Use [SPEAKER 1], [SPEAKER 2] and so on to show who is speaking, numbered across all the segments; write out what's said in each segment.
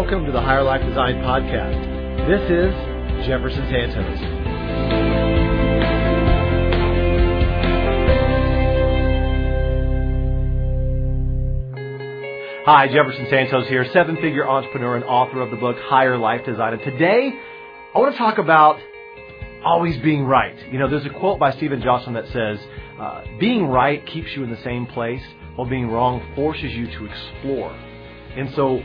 [SPEAKER 1] welcome to the Higher Life Design Podcast. This is Jefferson Santos. Hi, Jefferson Santos here, seven figure entrepreneur and author of the book Higher Life Design. And today, I want to talk about always being right. You know, there's a quote by Steven Johnson that says, uh, being right keeps you in the same place, while being wrong forces you to explore. And so,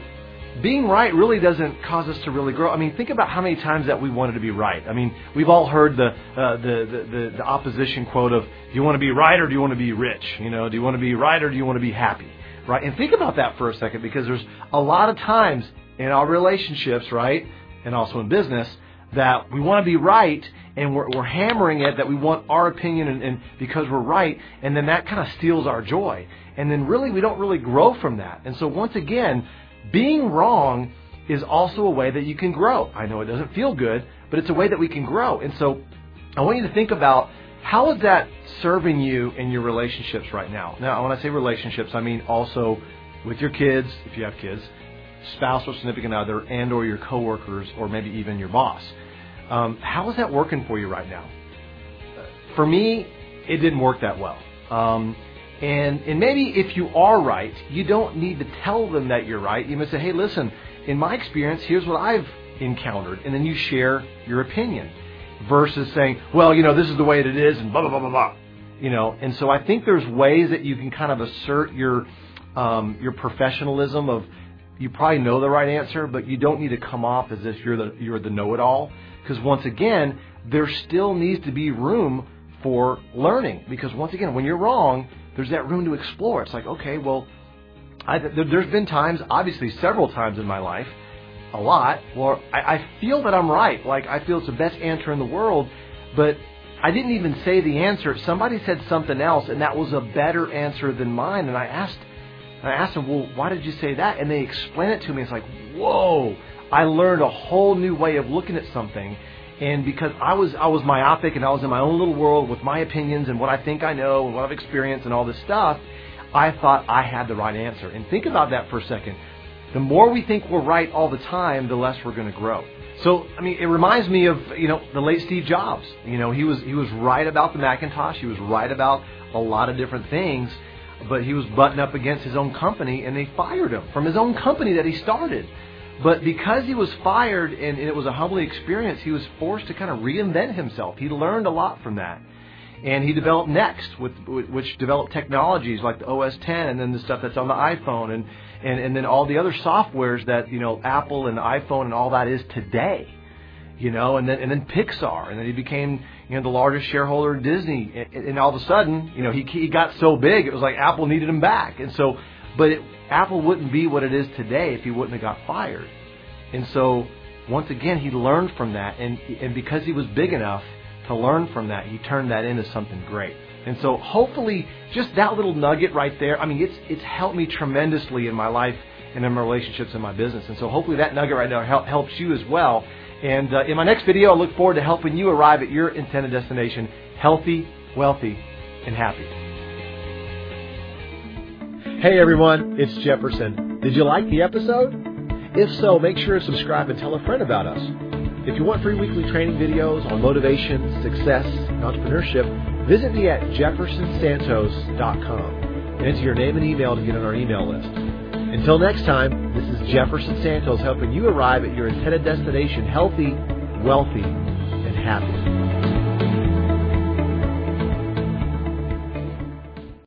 [SPEAKER 1] being right really doesn't cause us to really grow. I mean, think about how many times that we wanted to be right. I mean, we've all heard the uh, the, the, the opposition quote of, "Do you want to be right or do you want to be rich? You know, do you want to be right or do you want to be happy?" Right? And think about that for a second because there's a lot of times in our relationships, right, and also in business, that we want to be right and we're, we're hammering it that we want our opinion and, and because we're right, and then that kind of steals our joy. And then really we don't really grow from that. And so once again, being wrong is also a way that you can grow. I know it doesn't feel good, but it's a way that we can grow. And so I want you to think about how is that serving you in your relationships right now? Now, when I say relationships, I mean also with your kids, if you have kids, spouse or significant other, and or your coworkers, or maybe even your boss. Um, how is that working for you right now? For me, it didn't work that well. Um, and and maybe if you are right, you don't need to tell them that you're right. You must say, hey, listen, in my experience, here's what I've encountered, and then you share your opinion, versus saying, well, you know, this is the way it is, and blah blah blah blah blah. You know, and so I think there's ways that you can kind of assert your um, your professionalism of you probably know the right answer, but you don't need to come off as if you're the you're the know-it-all. Because once again, there still needs to be room for learning. Because once again, when you're wrong, there's that room to explore. It's like, okay, well, I, there's been times, obviously several times in my life, a lot, where I, I feel that I'm right. Like I feel it's the best answer in the world, but I didn't even say the answer. Somebody said something else, and that was a better answer than mine. And I asked, and I asked them, well, why did you say that? And they explained it to me. It's like, whoa! I learned a whole new way of looking at something. And because I was I was myopic and I was in my own little world with my opinions and what I think I know and what I've experienced and all this stuff, I thought I had the right answer. And think about that for a second. The more we think we're right all the time, the less we're going to grow. So, I mean, it reminds me of, you know, the late Steve Jobs. You know, he was he was right about the Macintosh, he was right about a lot of different things, but he was butting up against his own company and they fired him from his own company that he started. But because he was fired and it was a humbling experience, he was forced to kind of reinvent himself. He learned a lot from that. And he developed Next, with, which developed technologies like the OS 10 and then the stuff that's on the iPhone and, and, and then all the other softwares that, you know, Apple and iPhone and all that is today. You know, and then and then Pixar, and then he became you know the largest shareholder in Disney, and, and all of a sudden, you know, he he got so big, it was like Apple needed him back, and so, but it, Apple wouldn't be what it is today if he wouldn't have got fired. And so, once again, he learned from that, and and because he was big enough to learn from that, he turned that into something great. And so, hopefully, just that little nugget right there. I mean, it's it's helped me tremendously in my life and in my relationships and my business. And so, hopefully, that nugget right now help, helps you as well. And uh, in my next video, I look forward to helping you arrive at your intended destination, healthy, wealthy, and happy. Hey everyone, it's Jefferson. Did you like the episode? If so, make sure to subscribe and tell a friend about us. If you want free weekly training videos on motivation, success, and entrepreneurship, visit me at jeffersonsantos.com and enter your name and email to get on our email list. Until next time, this is Jefferson Santos helping you arrive at your intended destination healthy, wealthy, and happy.